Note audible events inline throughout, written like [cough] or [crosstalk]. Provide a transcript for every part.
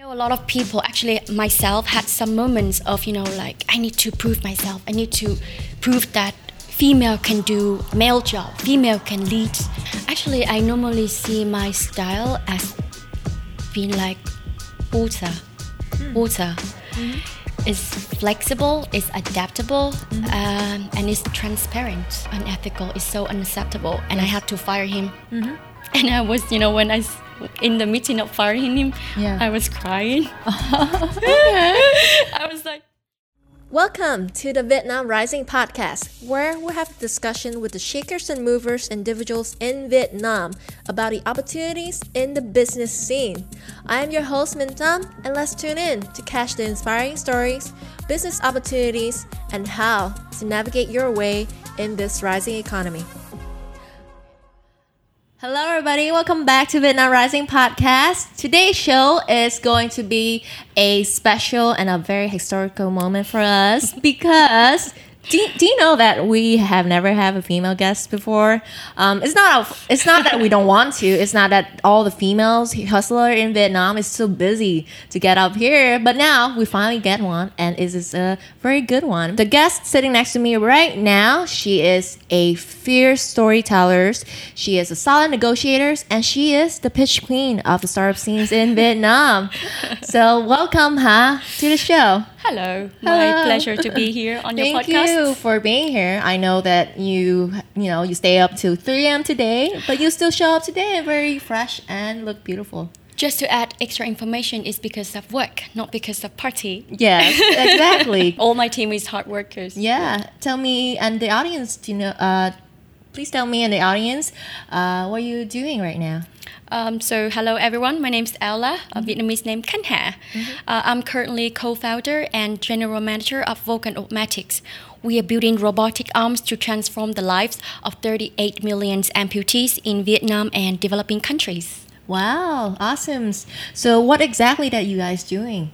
know a lot of people actually myself had some moments of you know like i need to prove myself. I need to prove that female can do male job female can lead. Actually i normally see my style as being like water. Hmm. Water. Hmm. It's flexible it's adaptable hmm. um, and it's transparent unethical it's so unacceptable. And i had to fire him. Mm-hmm. [laughs] And i was you know when i in the meeting of firing him Yeah. i was crying [laughs] i was like Welcome to the Vietnam Rising podcast, where we have a discussion with the shakers and movers individuals in Vietnam about the opportunities in the business scene. I am your host, Min Tam, and let's tune in to catch the inspiring stories, business opportunities, and how to navigate your way in this rising economy. Hello, everybody. Welcome back to Vietnam Rising podcast. Today's show is going to be a special and a very historical moment for us because. Do, do you know that we have never had a female guest before? Um, it's not a, it's not that we don't want to. It's not that all the females hustler in Vietnam is so busy to get up here. But now we finally get one, and it is a very good one. The guest sitting next to me right now, she is a fierce storyteller. She is a solid negotiator, and she is the pitch queen of the startup scenes in Vietnam. So welcome, huh, to the show. hello my Hello. pleasure to be here on your Thank podcast you for being here. I know that you, you know, you stay up till 3 a.m. today, but you still show up today very fresh and look beautiful. just to add extra information is because of work not because of party Yes, exactly. [laughs] all my team is hard workers yeah, tell me and the audience, you know, uh, please tell me and the audience, uh, what are you doing right now? Um, so hello everyone, my name is Ella, a Vietnamese name Can Ha. Uh, I'm currently co-founder and general manager of Vulcan Augmetics. We are building robotic arms to transform the lives of 38 million amputees in Vietnam and developing countries. Wow, awesome. So what exactly that you guys doing?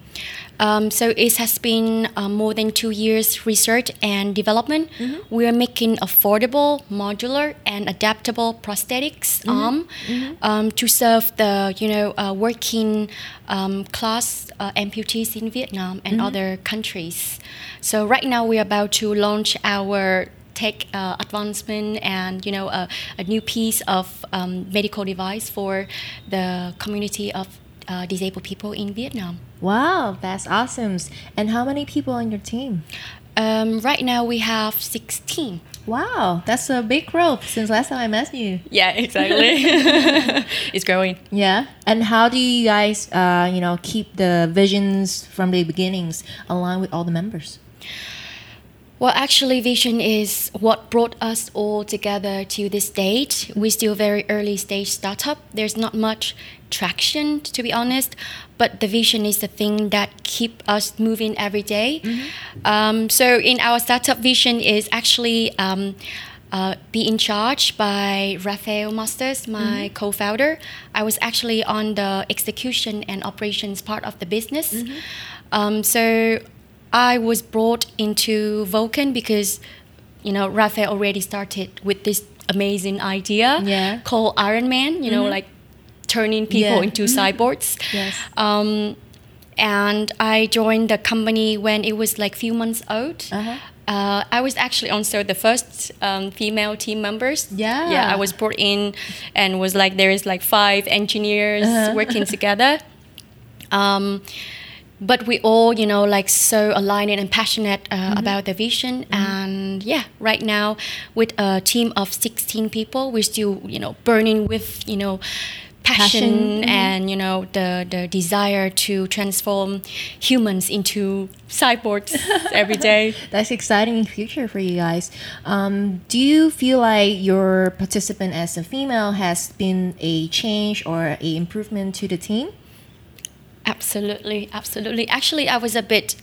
Um, so it has been uh, more than two years research and development. We are making affordable, modular, and adaptable prosthetics arm um, to serve the you know uh, working um, class uh, amputees in Vietnam and other countries. So right now we are about to launch our tech uh, advancement and you know a, a new piece of um, medical device for the community of uh, disabled people in Vietnam. Wow, that's awesome. And how many people on your team? Um, right now we have 16. Wow, that's a big growth since last time I met you. Yeah, [laughs] exactly. [laughs] it's growing. Yeah. And how do you guys, uh, you know, keep the visions from the beginnings aligned with all the members? Well, actually, Vision is what brought us all together to this stage. We're still very early stage startup. There's not much traction, to be honest, but the vision is the thing that keep us moving every day. Um, so, in our startup vision is actually. Um, uh, be in charge by Rafael Masters, my co-founder. I was actually on the execution and operations part of the business. Um, so I was brought into Vulcan because, you know, Rafael already started with this amazing idea Yeah. called Iron Man. You know, like turning people Yeah. into cyborgs. Yes. Um, and I joined the company when it was like few months old. Uh-huh. Uh, I was actually also the first um, female team members. Yeah. Yeah, I was brought in and was like there is like five engineers Uh-huh. working [laughs] together. Um, but we all, you know, like so aligned and passionate uh, Mm-hmm. about the vision. And yeah, right now with a team of 16 people, we're still, you know, burning with, you know, passion, Passion, mhm. and you know the the desire to transform humans into cyborgs [laughs] every day. That's exciting future for you guys. Um, do you feel like your participant as a female has been a change or a improvement to the team? Absolutely, absolutely. Actually, I was a bit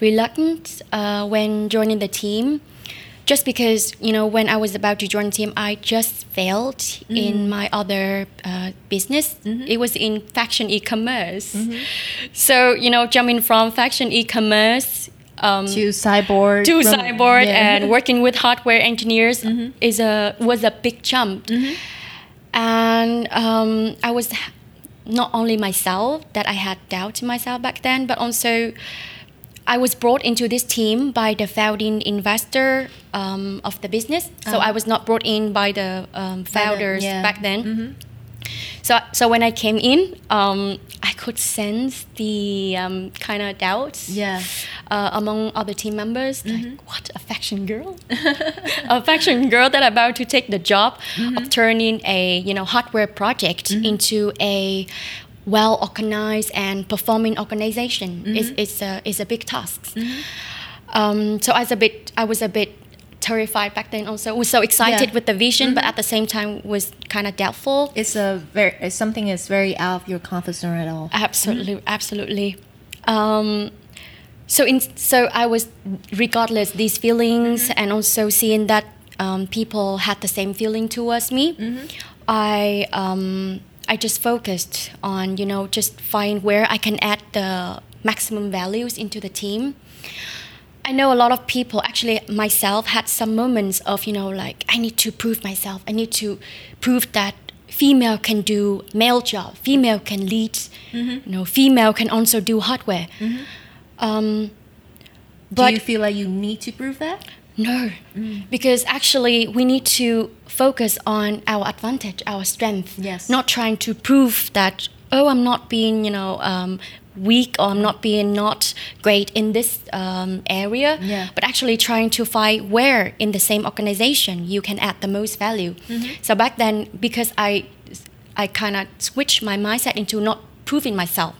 reluctant uh, when joining the team, just because you know when I was about to join the team, I just failed in my other uh, business. It was in fashion e-commerce. So you know, jumping from fashion e-commerce. Um, To cyborg. to from- cyborg yeah. and working with hardware engineers is a was a big jump and um, i was not only myself that I had doubt in myself back then, but also I was brought into this team by the founding investor um, of the business. So Oh. I was not brought in by the um, founders yeah. back then. So, so when I came in, um, I could sense the um, kind of doubts Yeah. uh, among other team members. Like, what a fashion girl, [laughs] a fashion girl that about to take the job of turning a you know hardware project into a well organized and performing organization. is it's a it's a big task. Um, so I was a bit I was a bit terrified back then. Also, was so excited Yeah. with the vision, but at the same time was kind of doubtful. It's a very it's something that's very out of your comfort zone at all. Absolutely, absolutely. Um, so in so I was regardless these feelings and also seeing that um, people had the same feeling towards me. I um, I just focused on you know just find where I can add the maximum values into the team. I know a lot of people, actually myself, had some moments of, you know, like, I need to prove myself. I need to prove that female can do male job, female can lead, mm-hmm. you know, female can also do hardware. Mm-hmm. Um, Do you feel like you need to prove that? no, mm. because actually we need to focus on our advantage, our strength. Yes. Not trying to prove that oh I'm not being you know um, weak or I'm not being not great in this um, area. Yeah. But actually trying to find where in the same organization you can add the most value. Mm-hmm. So back then because I I kind of switched my mindset into not proving myself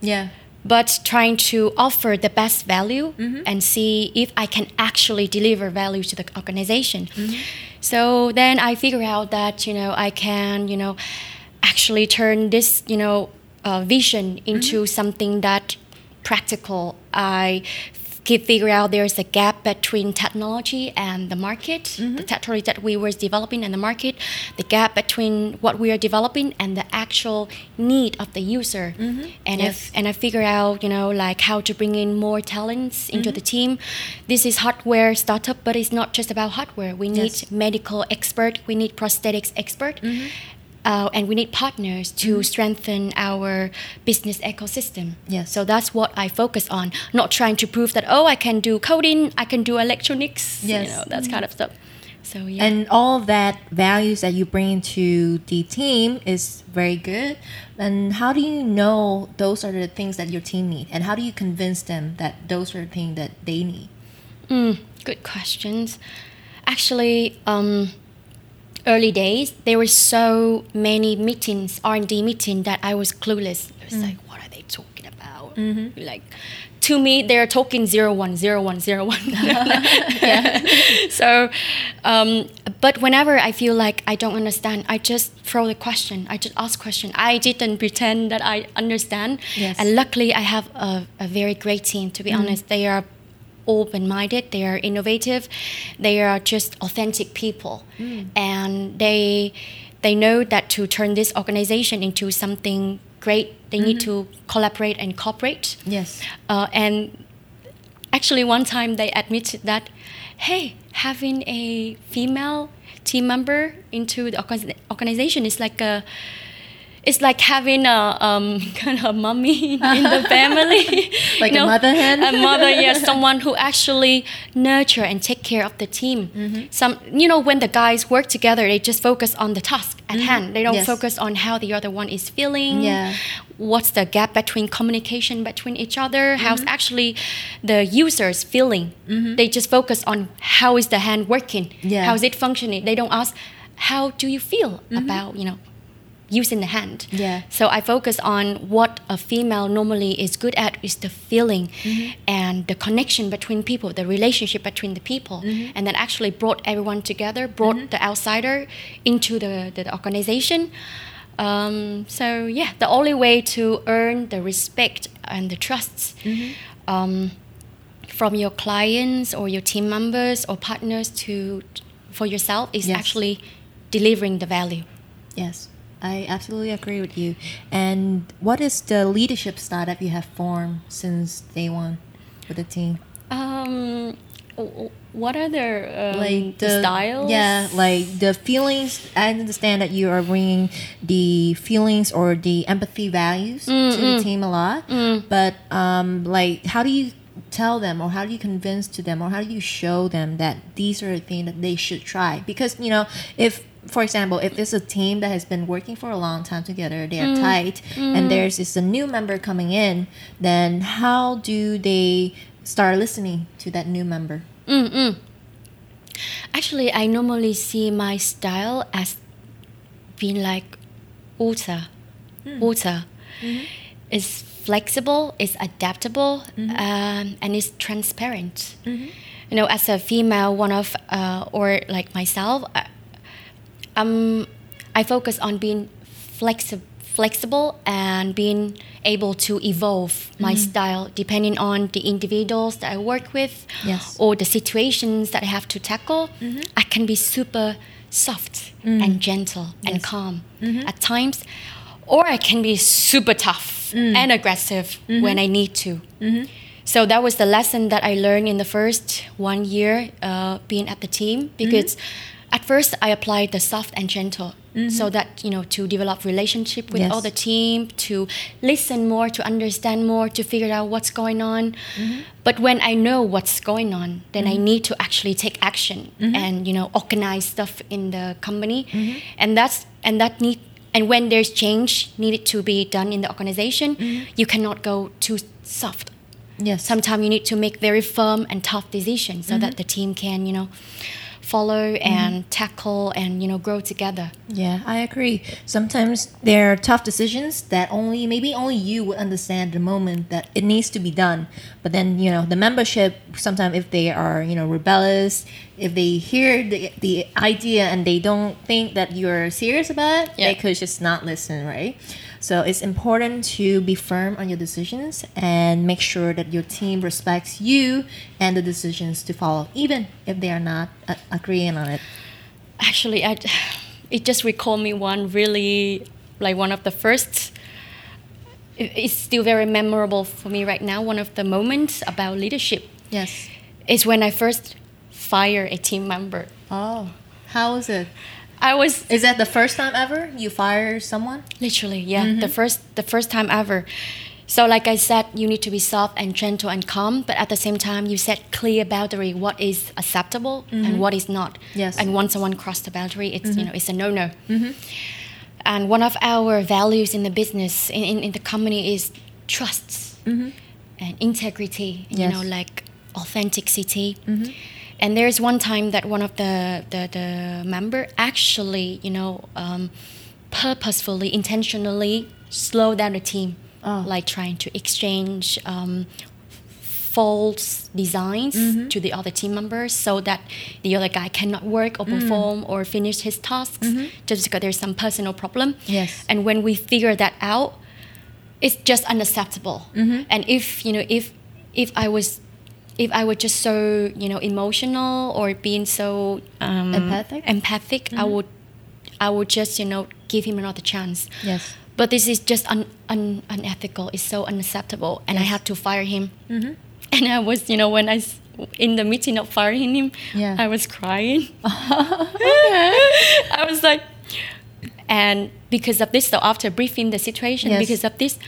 Yeah. But trying to offer the best value Mm-hmm. and see if I can actually deliver value to the organization. Mm-hmm. So then I figure out that you know I can you know actually turn this you know uh, vision into Mm-hmm. something that practical. I keep figure out there's a gap between technology and the market, Mm-hmm. the technology that we were developing and the market, the gap between what we are developing and the actual need of the user. And Mm-hmm. Yes. if and I figure out, you know, like how to bring in more talents into Mm-hmm. the team. This is hardware startup, but it's not just about hardware. We need Yes. medical expert, we need prosthetics expert. Mm-hmm. Uh, and we need partners to strengthen our business ecosystem. Yes. So that's what I focus on. Not trying to prove that oh I can do coding, I can do electronics. Yes. Mm-hmm. You know that kind of stuff. So yeah. And all that values that you bring into the team is very good. And how do you know those are the things that your team need? And how do you convince them that those are the things that they need? Mm, good questions. Actually, um, early days there were so many meetings, R and D meeting that I was clueless. I was mm. like, what are they talking about? Mm-hmm. Like, to me, they're talking zero one zero one zero one. [laughs] [laughs] So, um, but whenever I feel like I don't understand, I just throw the question. I just ask question. I didn't pretend that I understand. Yes. And luckily, I have a, a very great team. To be mm. honest, they are open-minded. They are innovative. They are just authentic people, and they they know that to turn this organization into something great, they need to collaborate and cooperate. Yes. Uh, and actually, one time they admitted that, hey, having a female team member into the organization is like a it's like having a um, [laughs] kind of mummy in the family, [laughs] Like you a mother hen? a mother, yes, someone who actually nurture and take care of the team. Mm-hmm. Some, you know, when the guys work together, they just focus on the task at hand. They don't Mm-hmm. Yes. focus on how the other one is feeling. Yeah. What's the gap between communication between each other? Mm-hmm. How's actually the users feeling? They just focus on how is the hand working? Yeah. How is it functioning? They don't ask how do you feel about you know using the hand. Mm-hmm. Yeah. So I focus on what a female normally is good at is the feeling Mm-hmm. and the connection between people, the relationship between the people, Mm-hmm. and that actually brought everyone together, brought the outsider into the, the organization. Um, so yeah, the only way to earn the respect and the trusts Mm-hmm. um, from your clients or your team members or partners to for yourself is Yes. actually delivering the value. Yes. I absolutely agree with you. And what is the leadership style that you have formed since day one with the team? Um, what are their um, like the, styles? Yeah, like the feelings. I understand that you are bringing the feelings or the empathy values to the team a lot. But um, like, how do you tell them, or how do you convince to them, or how do you show them that these are the things that they should try? Because you know, if for example, if it's a team that has been working for a long time together, they are mm. tight, and mm. there's is a new member coming in, then how do they start listening to that new member? Mm-mm. Actually, I normally see my style as being like water. Hmm. Water. Mm-hmm. It's flexible, it's adaptable, mm-hmm. um, and it's transparent. Mm-hmm. You know, as a female, one of uh, or like myself, I, um, I focus on being flexi- flexible and being able to evolve my mm-hmm. style depending on the individuals that I work with Yes. or the situations that I have to tackle. Mm-hmm. I can be super soft mm. and gentle and Yes. calm mm-hmm. at times, or I can be super tough mm. and aggressive when I need to. So that was the lesson that I learned in the first one year uh, being at the team because at first I applied the soft and gentle mm-hmm. so that you know to develop relationship with Yes. all the team to listen more to understand more to figure out what's going on. Mm-hmm. But when I know what's going on then I mm-hmm. need to actually take action and you know organize stuff in the company. And that's and that need and when there's change needed to be done in the organization you cannot go too soft. Yes. sometimes you need to make very firm and tough decisions so that the team can you know follow mm-hmm. and tackle and you know grow together Yeah, I agree. Sometimes there are tough decisions that only maybe only you would understand the moment that it needs to be done. But then you know the membership. Sometimes if they are you know rebellious, if they hear the the idea and they don't think that you're serious about it, they could just not listen, right? So it's important to be firm on your decisions and make sure that your team respects you and the decisions to follow, even if they are not uh, agreeing on it. actually I, it just recalled me one really like one of the first it- it's still very memorable for me right now one of the moments about leadership Yes. is when i first fired a team member Oh, how was it? I was Is that the first time ever you fire someone? Literally, yeah. The mm-hmm. first the first time ever. So like I said, you need to be soft and gentle and calm, but at the same time you set clear boundary what is acceptable and mm-hmm. what is not. Yes. And once someone crossed the boundary, it's you mm-hmm. know, it's a no-no. And one of our values in the business in, in, in the company is trust and integrity, you know, like authenticity. And there's one time that one of the, the, the member actually, you know, um, purposefully, intentionally slow down the team, Oh. like trying to exchange um, false designs to the other team members so that the other guy cannot work or perform or finish his tasks just because there's some personal problem. Yes. And when we figure that out, it's just unacceptable. And if you know, if if I was if I were just so you know emotional or being so um, Empathic? empathic, I would I would just you know give him another chance. Yes. But this is just un, un, unethical. It's so unacceptable, and I had to fire him. Mhm. [laughs] And I was, you know, when I in the meeting of firing him, Yeah. I was crying. [laughs] [laughs] I was like, and because of this, so after briefing the situation, Yes. because of this,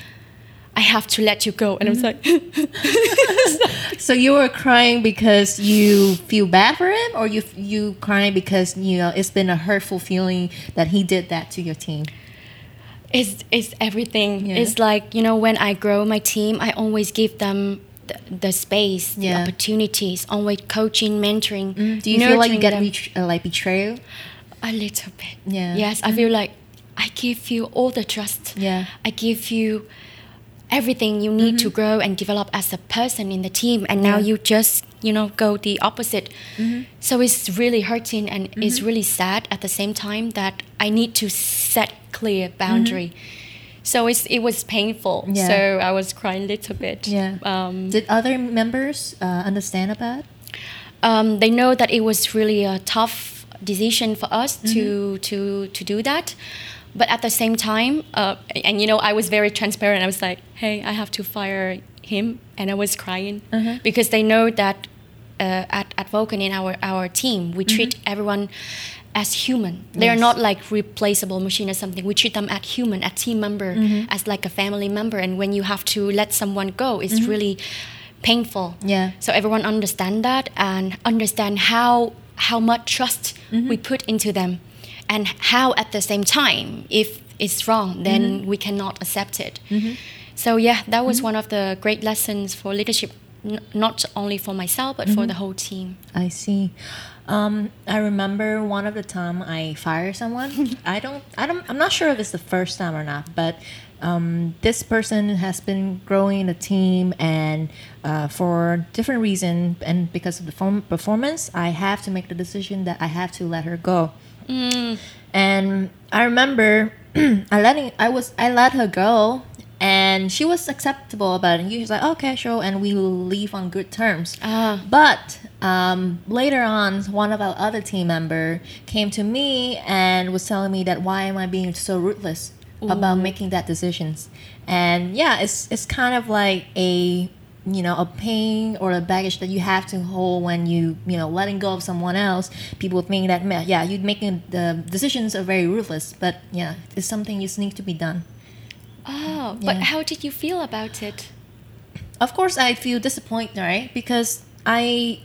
I have to let you go. And I was like, [laughs] So you were crying because you feel bad for him, or you you crying because you know it's been a hurtful feeling that he did that to your team. it's it's everything. Yeah. It's like you know when I grow my team, I always give them the, the space, the opportunities, always coaching, mentoring. Do you feel like you get betr- uh, like betrayal? a little bit? Yeah. Yes, I feel like I give you all the trust. Yeah. I give you everything you need to grow and develop as a person in the team, and now Yeah. you just you know go the opposite. So it's really hurting and it's really sad at the same time that I need to set clear boundary. So it's, it was painful. Yeah. So I was crying a little bit. Yeah. Um, Did other members uh, understand about? um, they know that it was really a tough decision for us to to to do that but at the same time uh, and you know i was very transparent i was like hey i have to fire him and i was crying uh-huh. because they know that uh, at, at Vulcan in our, our team, we mm-hmm. treat everyone as human. They are not like replaceable machine or something. We treat them as human, as team member, mm-hmm. as like a family member. And when you have to let someone go, it's mm-hmm. really painful. Yeah. So everyone understand that and understand how how much trust we put into them, and how at the same time, if it's wrong, then we cannot accept it. So yeah, that was one of the great lessons for leadership, n- not only for myself but for the whole team. I see. Um, I remember one of the time I fired someone. [laughs] I don't. I don't. I'm not sure if it's the first time or not, but um, this person has been growing the team, and uh, for different reason, and because of the form- performance, I have to make the decision that I have to let her go. And I remember [clears throat] I letting I was I let her go and she was acceptable about it. And she was like, okay, sure, and we will leave on good terms. Ah. But um, later on, one of our other team member came to me and was telling me that why am I being so ruthless about making that decisions? And yeah, it's it's kind of like a you know a pain or a baggage that you have to hold when you you know letting go of someone else people think that yeah you making the decisions are very ruthless but yeah it's something just need to be done. Oh, but how did you feel about it? of course i feel disappointed right? Because i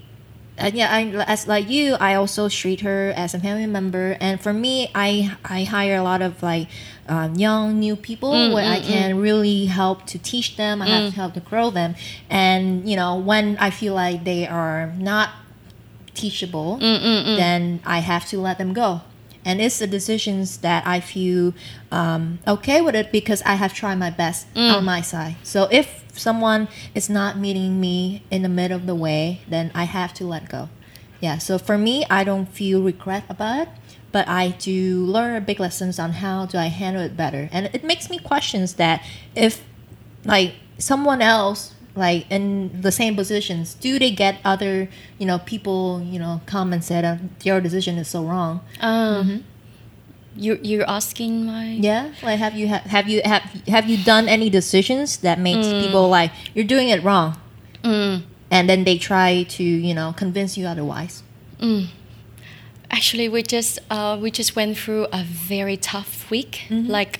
uh, yeah I, as like you i also treat her as a family member. And for me i i hire a lot of like um, young new people mm, where i mm, can mm. really help to teach them. I have to help to grow them. And you know when i feel like they are not teachable then i have to let them go and it's the decisions that i feel um, okay with it because i have tried my best on my side. So if someone is not meeting me in the middle of the way then i have to let go. Yeah so for me i don't feel regret about it but i do learn a big lessons on how do i handle it better. And it makes me questions that if like someone else like in the same positions do they get other you know people you know come and say that your decision is so wrong? Um, you you're asking my yeah like have you ha- have you have have you done any decisions that makes people like you're doing it wrong Mm. and then they try to you know convince you otherwise Actually, we just uh, we just went through a very tough week. Like,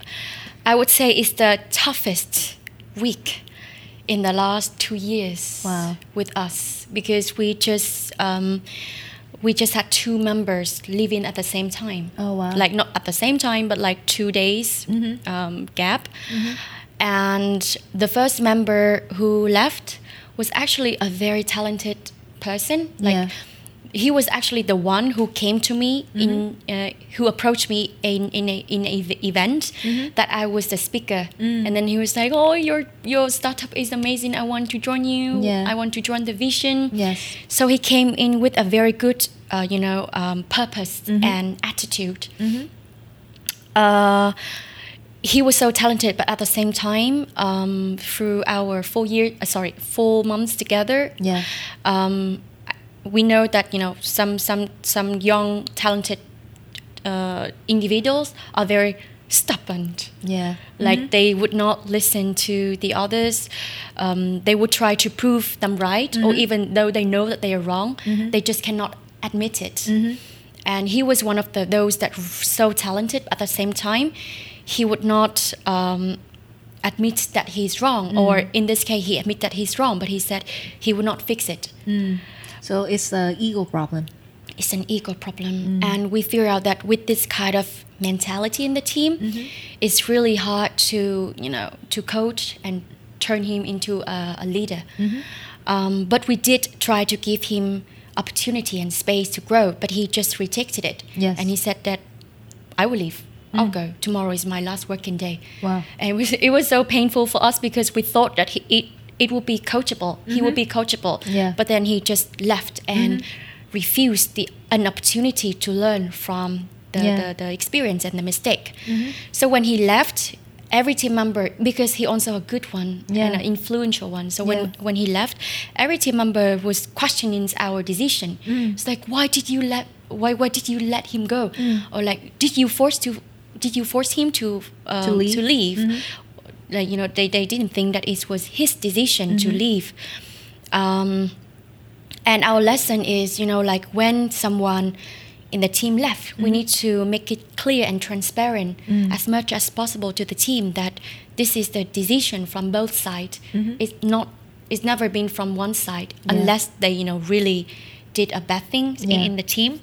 I would say it's the toughest week in the last two years Wow. with us because we just um, we just had two members living at the same time. Oh, wow. Like not at the same time, but like two days um, gap. And the first member who left was actually a very talented person. Like Yeah. He was actually the one who came to me in uh, who approached me in in a in a v- event that I was the speaker. And then he was like oh your your startup is amazing. I want to join you. Yeah. I want to join the vision. Yes. so he came in with a very good uh, you know um, purpose and attitude. Uh, he was so talented, but at the same time, um, through our four year, uh, sorry, four months together, Yeah. um, we know that you know some some some young talented uh, individuals are very stubborn. yeah Like they would not listen to the others. Um, they would try to prove them right, or even though they know that they are wrong, they just cannot admit it. And he was one of the those that were so talented. At the same time, he would not um, admit that he's wrong, or in this case, he admit that he's wrong, but he said he would not fix it so it's an ego problem. It's an ego problem. Mm. And we figure out that with this kind of mentality in the team mm-hmm. it's really hard to you know to coach and turn him into a, a leader. Mm-hmm. Um, but we did try to give him opportunity and space to grow but he just rejected it. Yes. and he said that i will leave. I'll mm. go. Tomorrow is my last working day. Wow. And it was, it was so painful for us because we thought that he, it, it would be coachable. He would be coachable. Yeah. But then he just left and refused the an opportunity to learn from the, Yeah. the, the experience and the mistake. So when he left, every team member because he also a good one Yeah. and an influential one. So when Yeah. when he left, every team member was questioning our decision. Mm. It's like why did you let why why did you let him go, Mm. or like did you force to did you force him to um, To leave? Mm-hmm. To leave? Like you know they, they didn't think that it was his decision to Mm-hmm. leave. Um, And our lesson is, you know, like when someone in the team left, we need to make it clear and transparent as much as possible to the team that this is the decision from both sides. It's not. It's never been from one side unless they, you know, really did a bad thing in, in the team.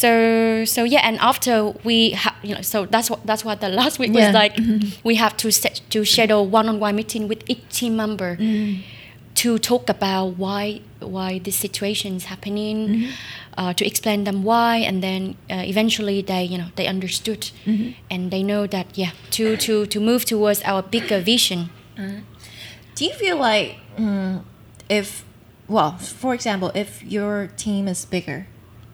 So so yeah, and after we have, you know, so that's what that's what the last week Yeah. was like. [laughs] we have to set to schedule one-on-one meeting with each team member to talk about why why this situation is happening, uh, to explain them why, and then uh, eventually they you know they understood, and they know that yeah to to to move towards our bigger vision. Do you feel like mm, if, well, for example, if your team is bigger,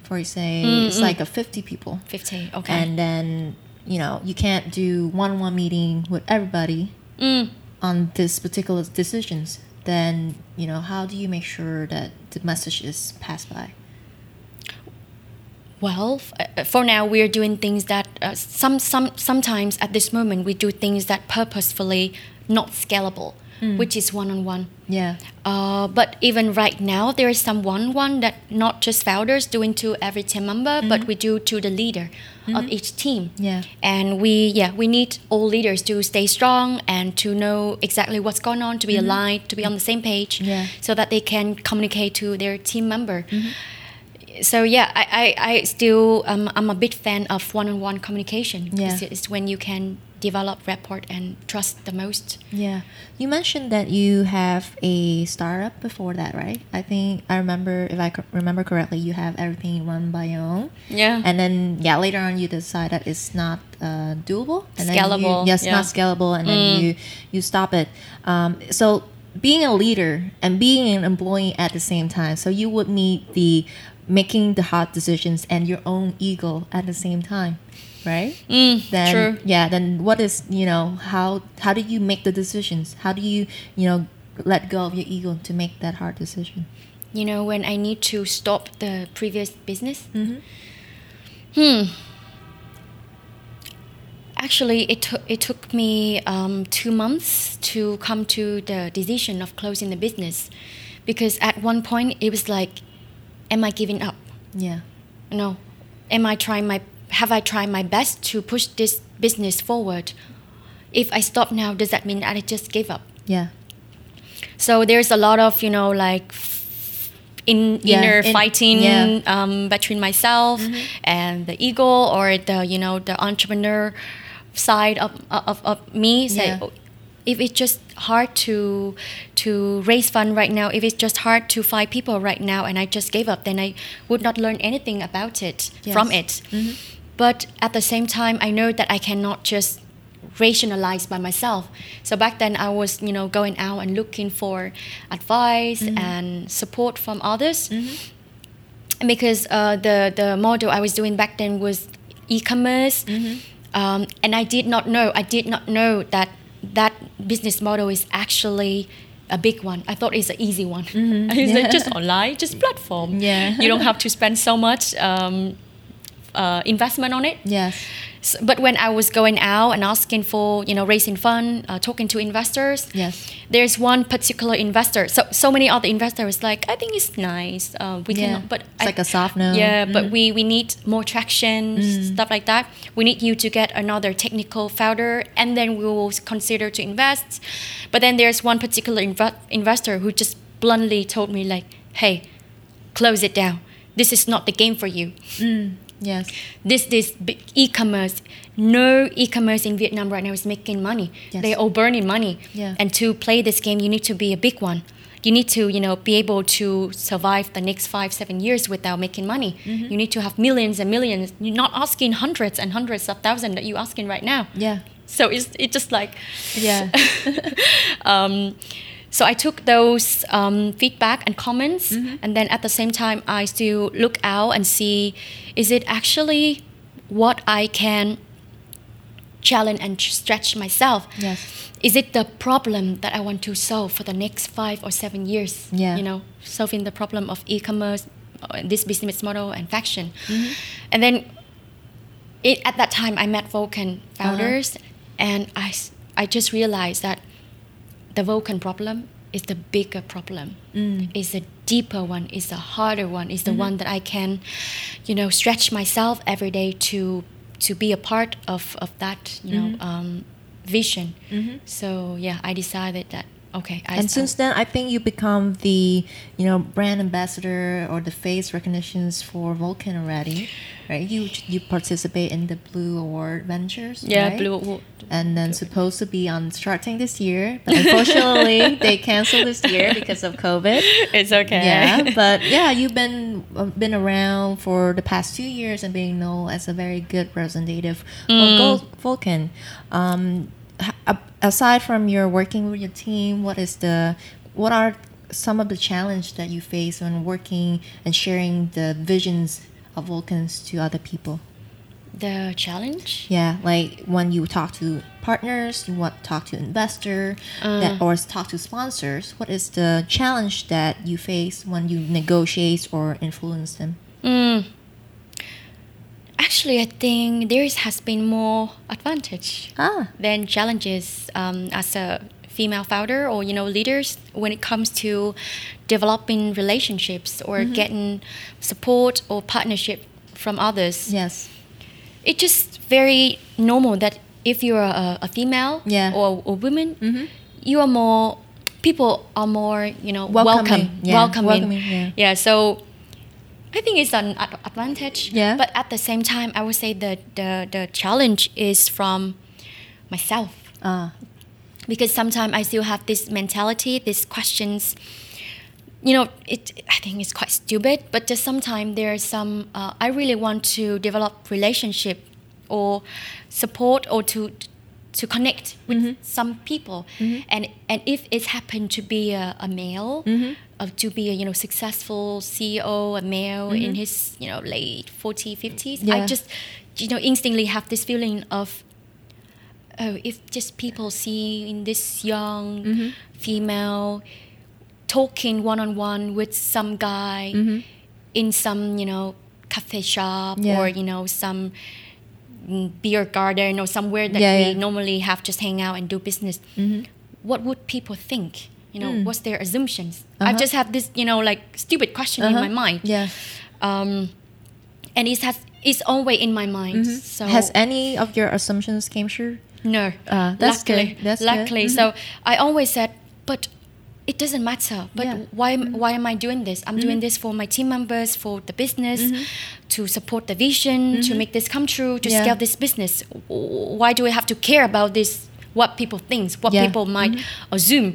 for you say it's like a 50 people, Fifty, okay. and then, you know, you can't do one on one meeting with everybody Mm. on this particular decisions, then, you know, how do you make sure that the message is passed by? Well, f- uh, for now, we're doing things that uh, some some sometimes at this moment we do things that purposefully not scalable, Mm. which is one on one. Yeah. Uh, but even right now, there is some one-on-one that not just founders doing to every team member, but mm-hmm. we do to the leader of mm-hmm. each team. Yeah. And we, yeah, we need all leaders to stay strong and to know exactly what's going on, to be mm-hmm. aligned, to be on the same page, Yeah. so that they can communicate to their team member. So yeah, I, I, I still um, I'm a big fan of one-on-one communication. Yeah. It's, it's when you can develop rapport and trust the most. Yeah. You mentioned that you have a startup before that, right? I think I remember, if I co- remember correctly, you have everything run by your own. Yeah. And then, yeah, later on you decide that it's not uh, doable. And Then Scalable, you, yes, yeah. not scalable. And then you, you stop it. Um, so being a leader and being an employee at the same time, so you would need the making the hard decisions and your own ego at the same time right? Mm, then true. yeah then what is you know how how do you make the decisions? How do you you know let go of your ego to make that hard decision? You know when i need to stop the previous business? Mhm. hmm. Actually it took it took me um, two months to come to the decision of closing the business because at one point it was like am i giving up? Yeah. No am i trying my have i tried my best to push this business forward if i stop now does that mean that i just gave up yeah so there's a lot of you know like in Yeah, inner in- fighting yeah. Mm-hmm. um, between myself and the ego or the you know the entrepreneur side of of, of me say Yeah. "Oh, if it's just hard to to raise fund right now if it's just hard to find people right now and i just gave up then i would not learn anything about it from it Mm-hmm. But at the same time i know that i cannot just rationalize by myself. So back then i was you know going out and looking for advice and support from others. Because uh, the the model i was doing back then was e-commerce. Um, and i did not know i did not know that that business model is actually a big one. I thought it's an easy one. [laughs] It's like just online just platform. Yeah. you don't have to spend so much um, uh, investment on it yes S but when I was going out and asking for, you know, raising fund, uh, talking to investors, Yes. there's one particular investor. So so many other investors like, I think it's nice. Uh, we Yeah. can, but It's I- like a soft no. Yeah, but Mhm. we we need more traction, stuff like that. We need you to get another technical founder, and then we will consider to invest. But then there's one particular inv- investor who just bluntly told me like, hey, close it down. This is not the game for you yes this this e-commerce no e-commerce in vietnam right now is making money Yes. they're all burning money Yeah. and to play this game you need to be a big one you need to you know be able to survive the next five seven years without making money Mm-hmm. you need to have millions and millions you're not asking hundreds and hundreds of thousands that you're asking right now yeah so it's, it's just like Yeah. [laughs] um, so I took those um, feedback and comments, Mm-hmm. and then at the same time, I still look out and see is it actually what I can challenge and stretch myself? Yes. Is it the problem that I want to solve for the next five or seven years? Yeah. You know, solving the problem of e-commerce, uh, this business model, and faction. Mm-hmm. And then it, at that time, I met Vulcan founders, and I, I just realized that the Vulcan problem is the bigger problem. Mm. It's a deeper one. It's a harder one. It's the mm-hmm. one that I can, you know, stretch myself every day to to be a part of of that, you know, mm-hmm. um, vision. Mm-hmm. So yeah, I decided that okay. I, and since then, I think you become the you know brand ambassador or the face recognitions for Vulcan already, right? You you participate in the Blue Award Ventures, yeah, right? blue. Award. and then supposed to be on Shark Tank this year, but unfortunately [laughs] they canceled this year because of COVID. It's okay. Yeah, but yeah, you've been uh, been around for the past two years and being known as a very good representative Mm. of Vulcan. Um, h- a- aside from your working with your team, what is the what are some of the challenge that you face when working and sharing the visions of Vulcans to other people? the challenge. Yeah, like when you talk to partners, you want to talk to investor, that, or talk to sponsors. What is the challenge that you face when you negotiate or influence them? Mm. Actually, I think there has been more advantage Ah, than challenges um, as a female founder or you know leaders when it comes to developing relationships or getting support or partnership from others. yes, It's just very normal that if you're a, a female Yeah. or a woman, you are more people are more you know Welcoming, welcome, yeah, welcoming. welcoming, yeah. So I think it's an ad- advantage. Yeah. But at the same time, I would say that the the challenge is from myself ah, because sometimes I still have this mentality, these questions. You know, it. I think it's quite stupid, but just sometimes there are some. Uh, I really want to develop relationship, or support, or to to connect with some people, and and if it happened to be a, a male, uh, to be a you know successful CEO, a male in his you know late 40s, 50s, Yeah. I just you know instantly have this feeling of oh, if just people see in this young Mm-hmm. female talking one on one with some guy in some, you know, cafe shop Mm-hmm. Yeah. or, you know, some beer garden or somewhere that Yeah, we yeah. Mm-hmm. normally have just hang out and do business. What would people think? You know, what's their assumptions? I Mm. Uh-huh. just have this, you know, like stupid question in Uh-huh. my mind. yeah. Um, and it has it's always in my mind. So Mm-hmm. Has any of your assumptions came true? no, Ah, that's luckily, good. That's good. Mm-hmm. luckily. So I always said, but it doesn't matter. But Yeah. Mm-hmm. why why am I doing this? I'm doing this for my team members, for the business, to support the vision, to make this come true, to Mm-hmm. Yeah. scale this business. Why do I have to care about this? What people think, what Yeah. Mm-hmm. people might assume.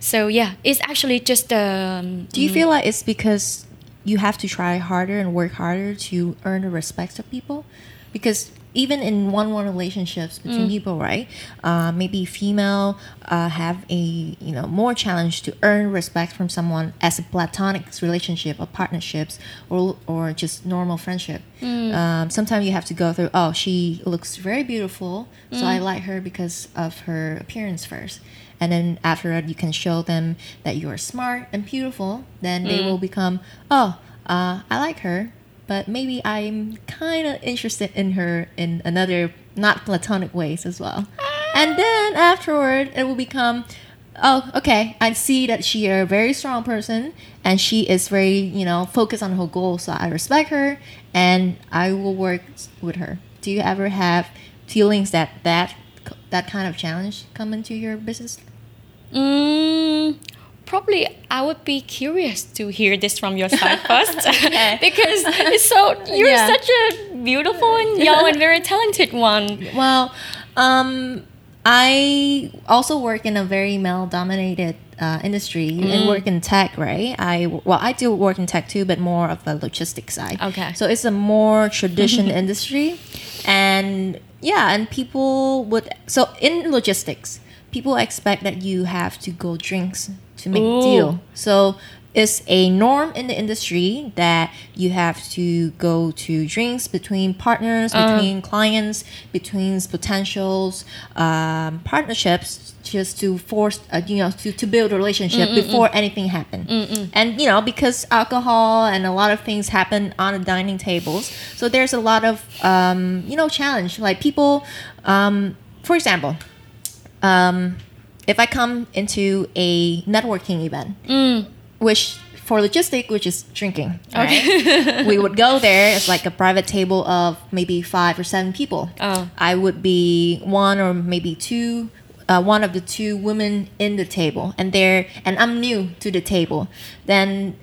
So yeah, it's actually just um, Do you feel like it's because you have to try harder and work harder to earn the respect of people? Because even in one-on-one relationships between people, right? Uh, maybe female uh, have a you know more challenge to earn respect from someone as a platonic relationship or partnerships or or just normal friendship. Um, sometimes you have to go through. Oh, she looks very beautiful, so I like her because of her appearance first and then after that you can show them that you are smart and beautiful then they will become oh uh, i like her but maybe i'm kind of interested in her in another not platonic ways as well. And then afterward it will become oh okay i see that she is a very strong person and she is very you know focused on her goal so i respect her and i will work with her. Do you ever have feelings that that that kind of challenge come into your business? Mm, probably I would be curious to hear this from your side [laughs] first [laughs] because it's so you're Yeah. such a beautiful and young and very talented one. Well, um, I also work in a very male-dominated uh, industry and work in tech, right? I well, I do work in tech too, but more of a logistics side. Okay. So it's a more traditional [laughs] industry, and yeah, and people would so in logistics, people expect that you have to go drinks to make Ooh. a deal. So it's a norm in the industry that you have to go to drinks between partners, between clients, between potentials, um, partnerships, just to force, uh, you know, to, to build a relationship before anything happen. And you know, because alcohol and a lot of things happen on the dining tables, so there's a lot of um, you know challenge. Like people, um, for example, um, if I come into a networking event, Mm. which for logistic, which is drinking, right? [laughs] we would go there. It's like a private table of maybe five or seven people. Oh. I would be one or maybe two, uh, one of the two women in the table, and there, and I'm new to the table. Then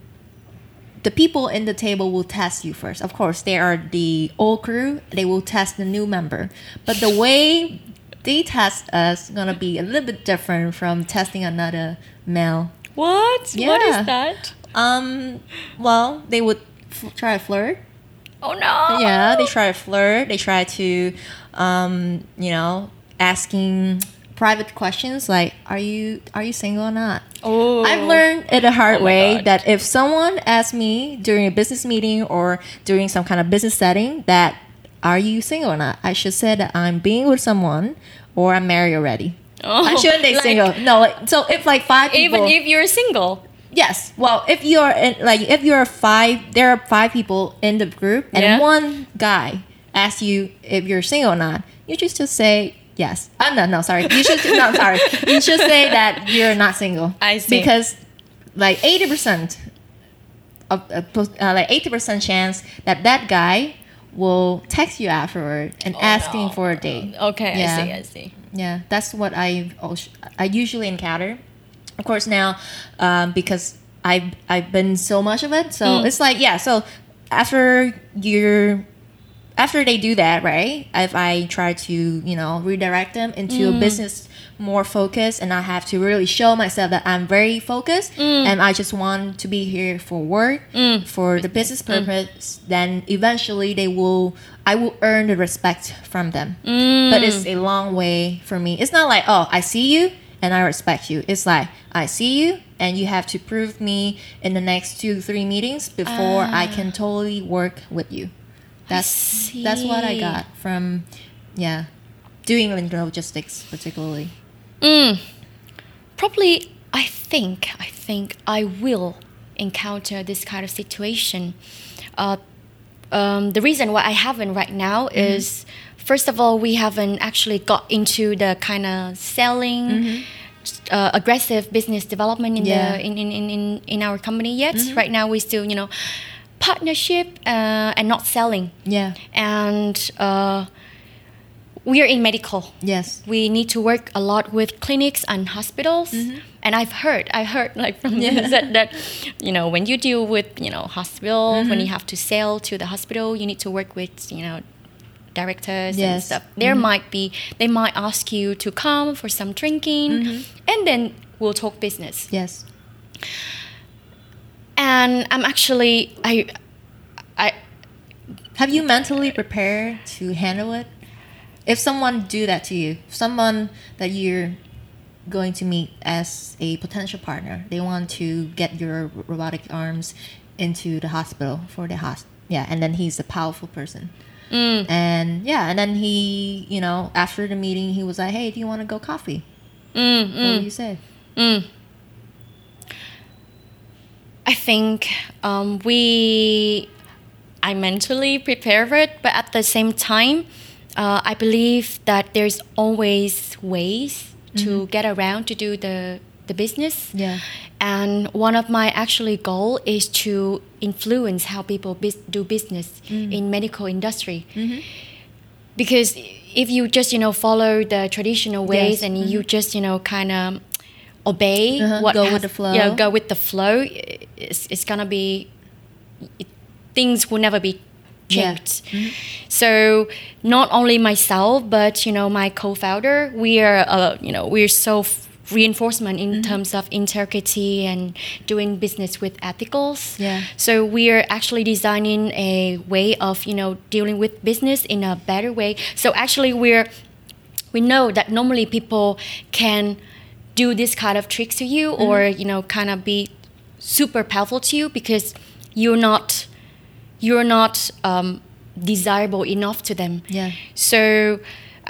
the people in the table will test you first. Of course, they are the old crew. They will test the new member, but the way they test us gonna be a little bit different from testing another male. What? What Yeah. is that? Um, well, they would f- try to flirt. Oh no. Yeah, they try to flirt. They try to, um, you know, asking private questions like, "Are you are you single or not?" Oh. I've learned it a hard Oh way God. that if someone asks me during a business meeting or during some kind of business setting that are you single or not, I should say that I'm being with someone or I'm married already. Oh, I shouldn't say like, single. No, like, so if like five people, Even if you're single. yes. Well, if you're in, like if you're five, there are five people in the group, and Yeah. one guy asks you if you're single or not, you just just say yes. Uh, no, no, sorry. You should no, sorry. You should say that you're not single. I see. Because like eighty percent of uh, uh, like eighty percent chance that that guy will text you afterward and asking Oh, no. for a date. Okay, Yeah. I see, I see. Yeah, that's what I I usually encounter. Of course, now um, because I've I've been so much of it, so Mm. it's like yeah. So after you're after they do that, right? If I try to you know redirect them into Mm. a business more focused, and I have to really show myself that I'm very focused, Mm. and I just want to be here for work, for the business Mm. purpose. Then eventually they will. I will earn the respect from them Mm. but it's a long way for me. It's not like, oh, I see you and I respect you. It's like, I see you and you have to prove me in the next two, three meetings before I can totally work with you. That's that's what I got from, yeah, doing logistics particularly. Mm. Probably, I think, I think I will encounter this kind of situation. Uh, um, the reason why I haven't right now is, first of all, we haven't actually got into the kind of selling. Uh, aggressive business development in Yeah. the in, in, in, in, in our company yet. Right now, we still you know partnership uh, and not selling. Yeah. And uh, we are in medical. Yes. we need to work a lot with clinics and hospitals. Mm-hmm. And i've heard i heard [laughs] like from Yeah. that, that you know when you deal with you know hospital when mm-hmm. you have to sell to the hospital you need to work with you know directors and stuff. There mm-hmm. might be they might ask you to come for some drinking and then we'll talk business. Yes. and i'm actually i i Have you mentally prepared to handle it? If someone do that to you, someone that you're going to meet as a potential partner, they want to get your robotic arms into the hospital for the hos yeah, and then he's a powerful person. mm, And yeah, and then he, you know, after the meeting, he was like, "Hey, do you want to go coffee?" mm, What mm. do you say? Mm. I think um, we, I mentally prepare it, but at the same time, uh, I believe that there's always ways to get around to do the the business. Yeah. And one of my actually goal is to influence how people bus- do business in medical industry. Because if you just you know follow the traditional ways Yes, and you just you know kind of obey Uh-huh, what go with the flow. yeah go with the flow it's, it's gonna be it, things will never be Yeah. changed so not only myself but you know my co-founder we are uh, you know we're so f- reinforcement in terms of integrity and doing business with ethicals Yeah. so we are actually designing a way of you know dealing with business in a better way. So actually we're we know that normally people can do this kind of tricks to you or you know kind of be super powerful to you because you're not you're not um, desirable enough to them. Yeah. So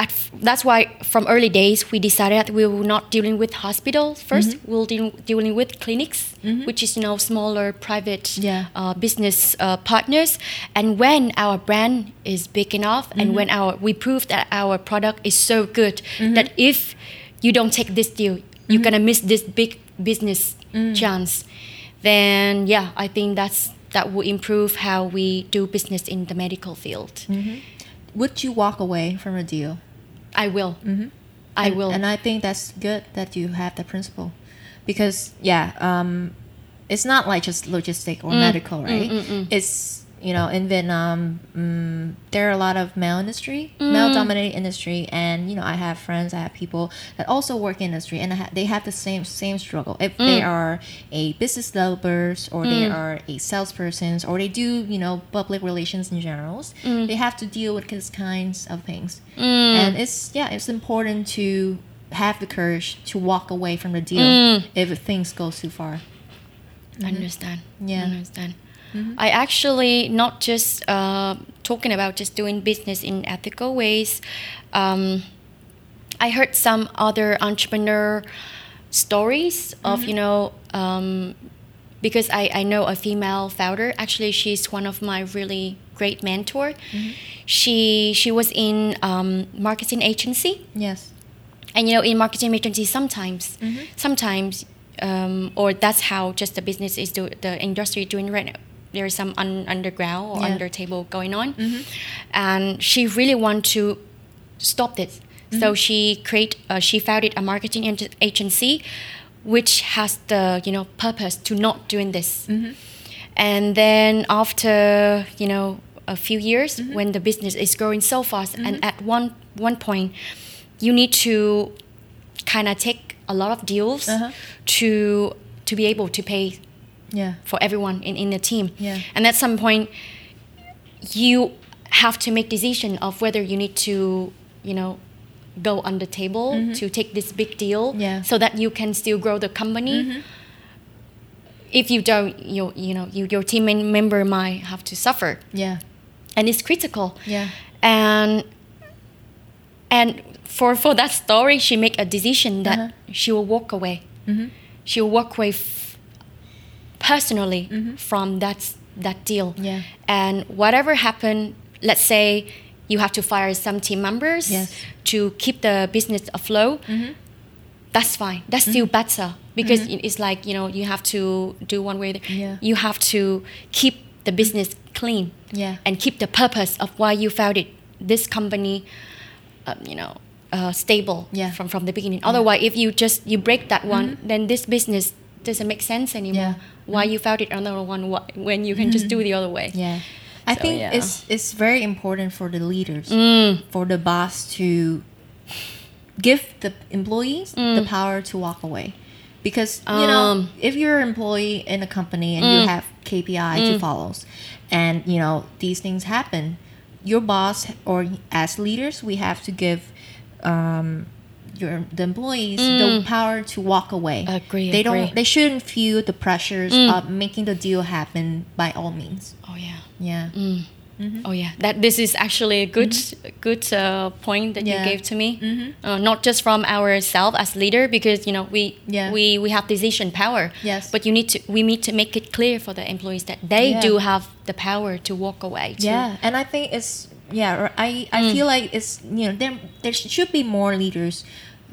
at, f- that's why from early days we decided that we were not dealing with hospitals 1st We'll deal dealing with clinics, which is you know smaller private Yeah. uh, business uh, partners. And when our brand is big enough, and when our we prove that our product is so good that if you don't take this deal, you're gonna miss this big business chance. Then yeah, I think that's that will improve how we do business in the medical field. Mm-hmm. Would you walk away from a deal? I will. Mm-hmm. I and, will. And I think that's good that you have that principle, because yeah, um, it's not like just logistic Mm. or medical, right? Mm, mm, mm. It's you know in Vietnam mm, there are a lot of male industry, Mm. male dominated industry, and you know I have friends, I have people that also work in industry, and ha- they have the same same struggle. If they Mm. are a business developers or they are a salespersons or they do you know public relations in generals, Mm. they have to deal with these kinds of things and it's yeah it's important to have the courage to walk away from the deal Mm. if things go too far I understand Yeah. understand i actually not just uh, talking about just doing business in ethical ways um, i heard some other entrepreneur stories of you know um, because I, I know a female founder. Actually she's one of my really great mentor. She she was in um, marketing agency. Yes. And you know in marketing agency sometimes sometimes um, or that's how just the business is do the industry doing right now there's some un- underground or Yeah. under table going on. Mm-hmm. And she really want to stop this. So mm-hmm. she create uh, she founded a marketing ag- agency which has the you know purpose to not doing this. Mm-hmm. And then after you know a few years when the business is growing so fast and at one one point you need to kind of take a lot of deals Uh-huh. to to be able to pay yeah for everyone in, in the team Yeah. and at some point you have to make decision of whether you need to you know go on the table to take this big deal Mm-hmm. Yeah. Mm-hmm. so that you can still grow the company if you don't you, you know you, your team member might have to suffer yeah and it's critical Yeah. and and for for that story she make a decision that Uh-huh. she will walk away she will walk away f- personally mm-hmm. from that that deal Yeah. and whatever happened let's say you have to fire some team members Yes. to keep the business afloat mm-hmm. that's fine that's mm-hmm. still better because it- it's like you know you have to do one way Yeah. you have to keep the business clean Yeah. and keep the purpose of why you founded this company um, you know uh, stable Yeah. from from the beginning otherwise if you just you break that one then this business doesn't make sense anymore Yeah. Why you felt it another one wh- when you can just do the other way yeah i So, think yeah. Mm. it's it's very important for the leaders for the boss to give the employees the power to walk away because you know Mm. Um. if you're an employee in a company and you have KPI Mm. to follow and you know these things happen your boss or as leaders we have to give um, your the employees the power to walk away Mm. Agree, they agree. Mm. don't they shouldn't feel the pressures of making the deal happen by all means oh yeah yeah Oh yeah, that this is actually a good good uh, point that Yeah. you gave to me. Uh, not just from ourselves as leader, because you know we Yeah. we we have decision power. Yes. But you need to we need to make it clear for the employees that they Yeah. do have the power to walk away. Too. Yeah, and I think it's yeah. I I Mm. feel like it's you know there there should be more leaders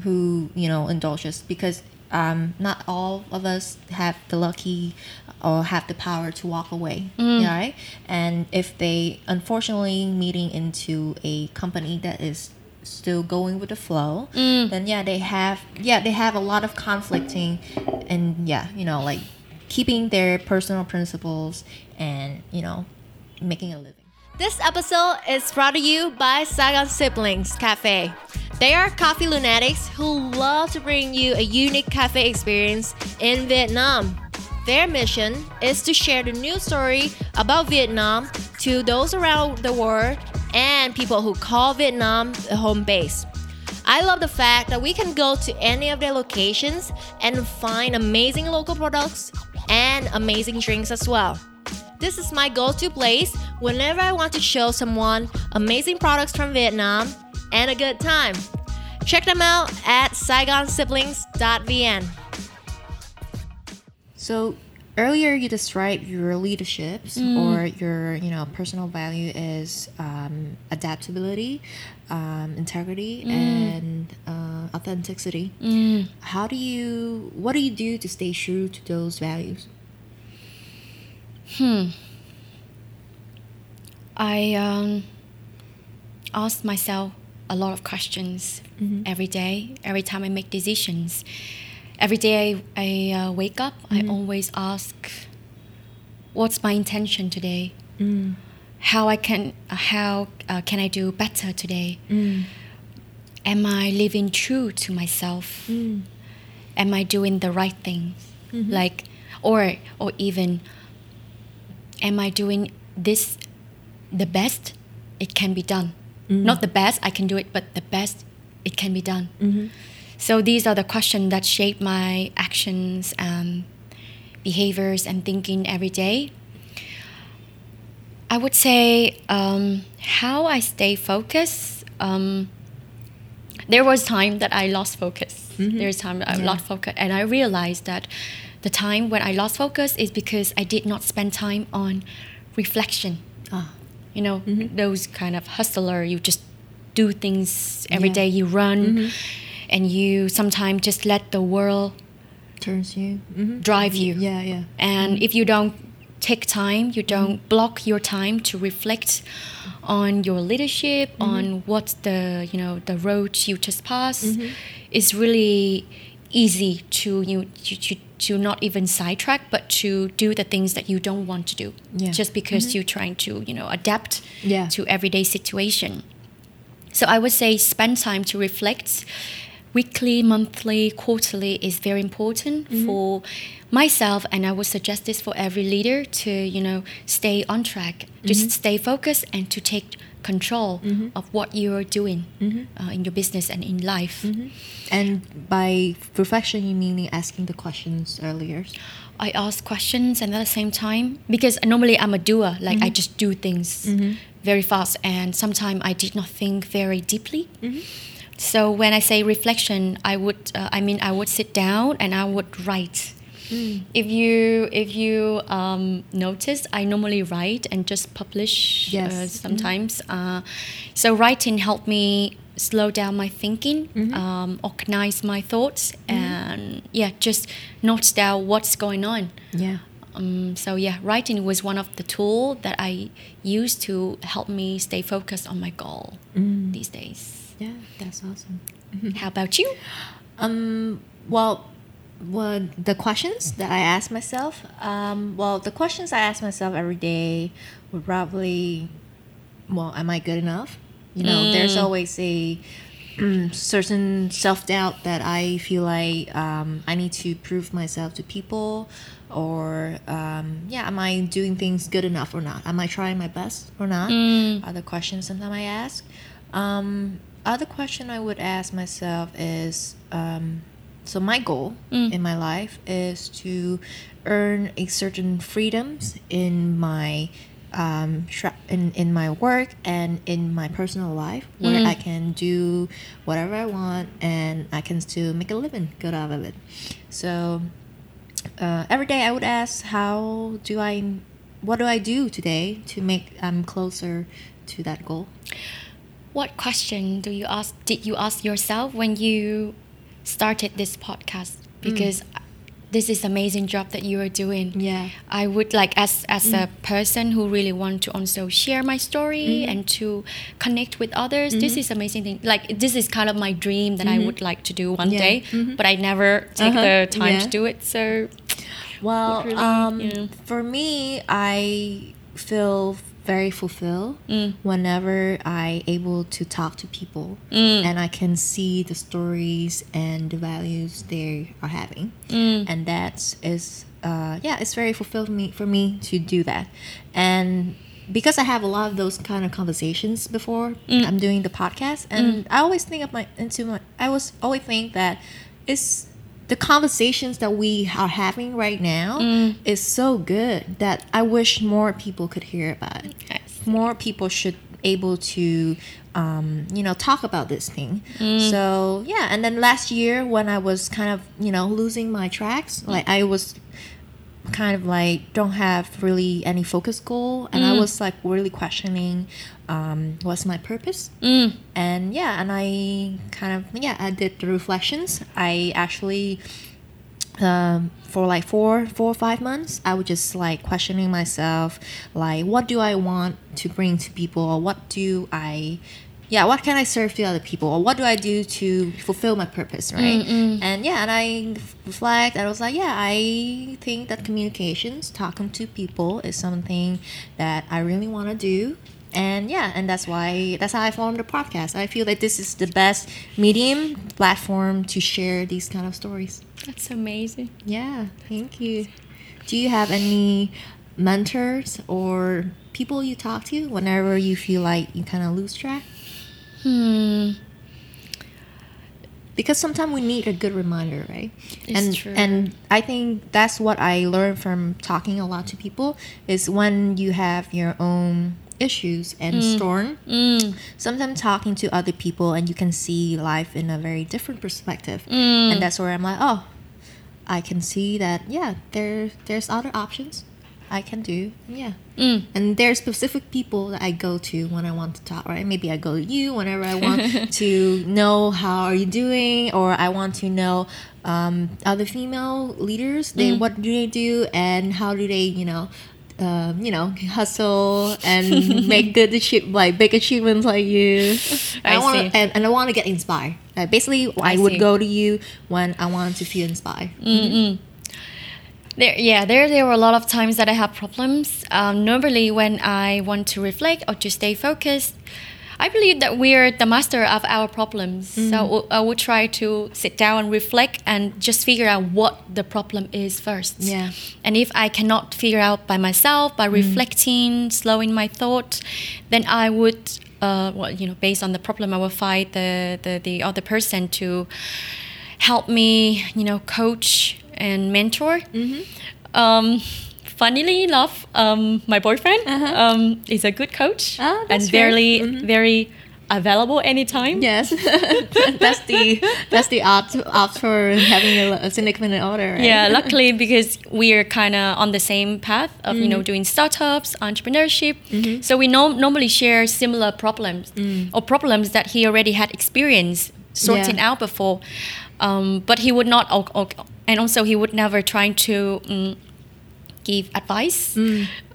who you know indulge us because um, not all of us have the lucky or have the power to walk away, Mm. right? And if they unfortunately meeting into a company that is still going with the flow, Mm. then yeah, they have yeah they have a lot of conflicting, and yeah, you know like keeping their personal principles and you know making a living. This episode is brought to you by Saigon Siblings Cafe. They are coffee lunatics who love to bring you a unique cafe experience in Vietnam. Their mission is to share the news story about Vietnam to those around the world and people who call Vietnam the home base. I love the fact that we can go to any of their locations and find amazing local products and amazing drinks as well. This is my go to place whenever I want to show someone amazing products from Vietnam and a good time. Check them out at saigonsiblings.vn. So earlier you described your leaderships or your you know personal value is um, adaptability, um, integrity, and uh, authenticity. How do you? What do you do to stay true to those values? I um, ask myself a lot of questions every day, every time I make decisions. Every day I, I uh, wake up, I always ask, what's my intention today? How I can, uh, how uh, can I do better today? Am I living true to myself? Am I doing the right things? Like, or or even, am I doing this the best it can be done. Not the best I can do it, but the best it can be done. So these are the questions that shape my actions, um, behaviors, and thinking every day. I would say um, how I stay focused. Um, there was time that I lost focus. There's time that I Yeah. lost focus, and I realized that the time when I lost focus is because I did not spend time on reflection. Ah, you know mm-hmm. those kind of hustler you just do things every Yeah. day you run mm-hmm. and you sometimes just let the world turns you. hmm drive you. Yeah, yeah. and mm-hmm. if you don't take time you don't block your time to reflect on your leadership on what the you know the road you just passed it's really easy to you to, to, to not even sidetrack but to do the things that you don't want to do Yeah. just because mm-hmm. you're trying to you know adapt Yeah. to everyday situation so I would say spend time to reflect. Weekly, monthly, quarterly is very important mm-hmm. for myself, and I would suggest this for every leader to you know stay on track, just mm-hmm. stay focused, and to take control mm-hmm. of what you are doing mm-hmm. uh, in your business and in life. Mm-hmm. And by reflection, you mean asking the questions earlier. I ask questions and at the same time because normally I'm a doer, like I just do things very fast, and sometimes I did not think very deeply. So when I say reflection, I would uh, I mean I would sit down and I would write. If you if you um, notice, I normally write and just publish Yes. uh, sometimes. Uh, so writing helped me slow down my thinking, um, organize my thoughts, and yeah, just note down what's going on. Yeah. Um, so yeah, writing was one of the tool that I use to help me stay focused on my goal these days. Yeah, that's awesome. How about you? Um, well, well, the questions that I ask myself, um, well, the questions I ask myself every day would probably, well, am I good enough? You know, there's always a mm, certain self doubt that I feel like um, I need to prove myself to people, or um, yeah, am I doing things good enough or not? Am I trying my best or not? Are the questions sometimes I ask. Um, other question I would ask myself is um, so my goal in my life is to earn a certain freedoms in my um, in, in my work and in my personal life where I can do whatever I want and I can still make a living good out of it. So uh, every day I would ask, how do I, what do I do today to make I'm closer to that goal? What question do you ask? Did you ask yourself when you started this podcast? Mm. Because this is amazing job that you are doing. Yeah. I would like as as a mm. person who really want to also share my story mm. and to connect with others. This mm-hmm. is amazing thing. Like this is kind of my dream that I mm-hmm. would like to do one Yeah. day, mm-hmm. but I never take Uh-huh. the time Yeah. to do it. So Well, really, um, yeah. for me, I feel very fulfilled mm. whenever I able to talk to people. Mm. And I can see the stories and the values they are having, mm. and that is uh, yeah, it's very fulfilled me for me to do that, and because I have a lot of those kind of conversations before I'm doing the podcast, and I always think of my into my I was always think that it's the conversations that we are having right now mm. is so good that I wish more people could hear about it. Yes. More people should able to um, you know talk about this thing. Mm. So yeah, and then last year when I was kind of you know losing my tracks, mm. like I was kind of like don't have really any focus goal, and I was like really questioning um, what's my purpose. Mm. And yeah, and I kind of yeah, I did the reflections. I actually um, for like four four or five months i was just like questioning myself like what do i want to bring to people or what do i yeah what can i serve to other people or what do i do to fulfill my purpose right and yeah and i reflect and i was like yeah i think that communications talking to people is something that i really want to do and yeah and that's why that's how i formed the podcast i feel that this is the best medium platform to share these kind of stories That's amazing. yeah, thank you. Do you have any mentors or people you talk to whenever you feel like you kind of lose track? Hmm. Because sometimes we need a good reminder, right? It's and true. and I think that's what I learned from talking a lot to people is when you have your own issues and storm. Mm. sometimes talking to other people and you can see life in a very different perspective. And that's where i'm like oh i can see that yeah there there's other options i can do yeah. Mm. and there's specific people that i go to when i want to talk right? Maybe i go to you whenever i want [laughs] to know how are you doing? Or i want to know um, other female leaders they what do they do and how do they you know um, you know, hustle and make good achieve, like big achievements like you. [laughs] I want see. and, and I want to get inspired. Like basically, I, I would go to you when I want to feel inspired. There, yeah, there there were a lot of times that I have problems. Um, normally, when I want to reflect or to stay focused, I believe that we're the master of our problems. So I would try to sit down and reflect and just figure out what the problem is first. Yeah. And if I cannot figure out by myself by reflecting, slowing my thought, then I would, uh, well, you know, based on the problem, I will find the, the the other person to help me, you know, coach and mentor. Um, funnily enough, um, my boyfriend um, is a good coach Uh-huh. That's and very, very available anytime. Yes, [laughs] that's the that's the art art for having a, a significant other. Right? Yeah, [laughs] luckily because we're kind of on the same path of you know doing startups, entrepreneurship. So we no- normally share similar problems or problems that he already had experience sorting Yeah. out before. Um, but he would not, and also he would never try to um, give advice.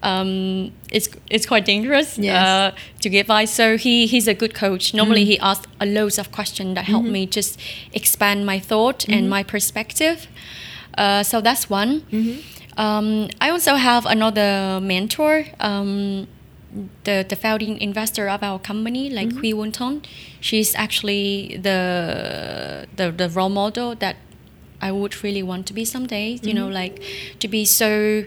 Um, it's it's quite dangerous Yes. uh, to give advice. So he he's a good coach. Normally he asks a loads of questions that help me just expand my thought and my perspective. Uh, so that's one. Um, I also have another mentor. Um, the, the founding investor of our company, like Hui Won Ton, she's actually the, the the role model that I would really want to be someday. You know, mm-hmm. like to be so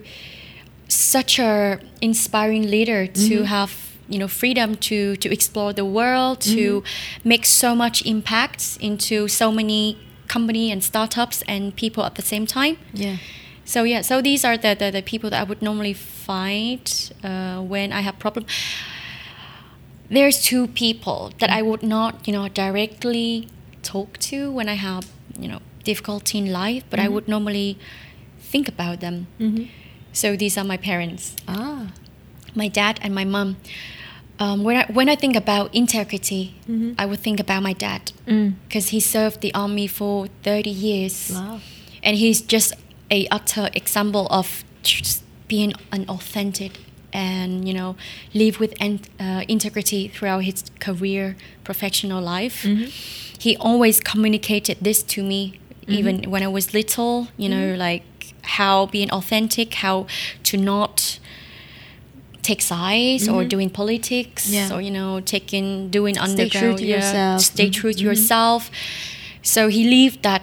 such a inspiring leader to mm-hmm. have you know freedom to to explore the world to mm-hmm. make so much impact into so many company and startups and people at the same time yeah. so yeah so these are the the, the people that i would normally find uh, when i have problem there's two people that i would not you know directly talk to when i have you know difficulty in life but i would normally think about them so these are my parents Ah. my dad and my mom. Um, when I when I think about integrity, I would think about my dad because he served the army for thirty years, Wow. and he's just a utter example of being an authentic and you know live with uh, integrity throughout his career, professional life. He always communicated this to me, even when I was little. You know, like how being authentic, how to not take sides or doing politics Yeah. or you know taking doing Stay underground true to yeah, yourself. stay Mhm. true to yourself so he lived that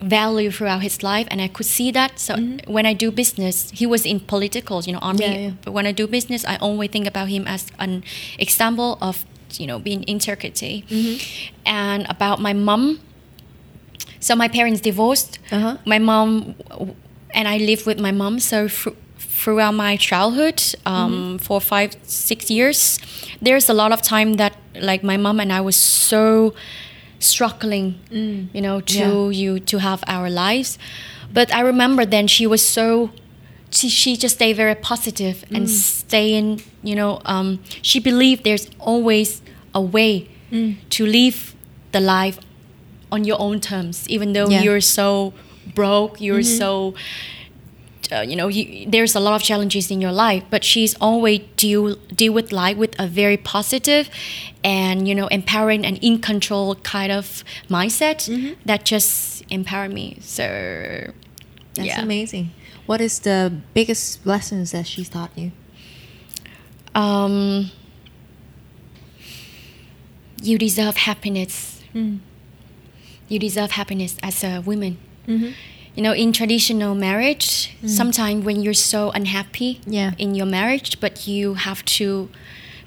value throughout his life and i could see that so when i do business he was in political you know army Mm-hmm. Yeah, yeah. but when i do business i always think about him as an example of you know being integrity Mm-hmm. and about my mom so my parents divorced. Uh-huh. my mom and i lived with my mom. So fr- throughout my childhood um, for five six years there's a lot of time that like my mom and i was so struggling you know to Yeah. you to have our lives. But I remember then she was so she, she just stayed very positive and staying you know um, she believed there's always a way to live the life on your own terms even though Yeah. you're so broke you're so uh, you know you, there's a lot of challenges in your life but she's always deal deal with life with a very positive and you know empowering and in control kind of mindset that just empower me so That's yeah amazing. What is the biggest lessons that she's taught you? um, you deserve happiness. Mm. You deserve happiness as a woman. Mm-hmm. You know, in traditional marriage, sometimes when you're so unhappy Yeah. in your marriage, but you have to,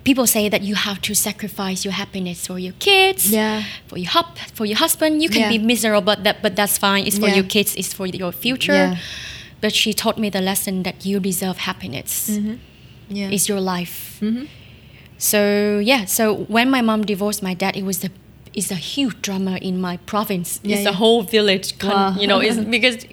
people say that you have to sacrifice your happiness for your kids, Yeah. for your hub, for your husband. You can Yeah. be miserable, but that, but that's fine. It's for your kids. It's for your future. But she taught me the lesson that you deserve happiness. Yeah. It's your life. Mm-hmm. So yeah, so when my mom divorced my dad, it was the it's a huge drama in my province. Yeah, it's yeah. a whole village, con- Wow. you know, it's [laughs] because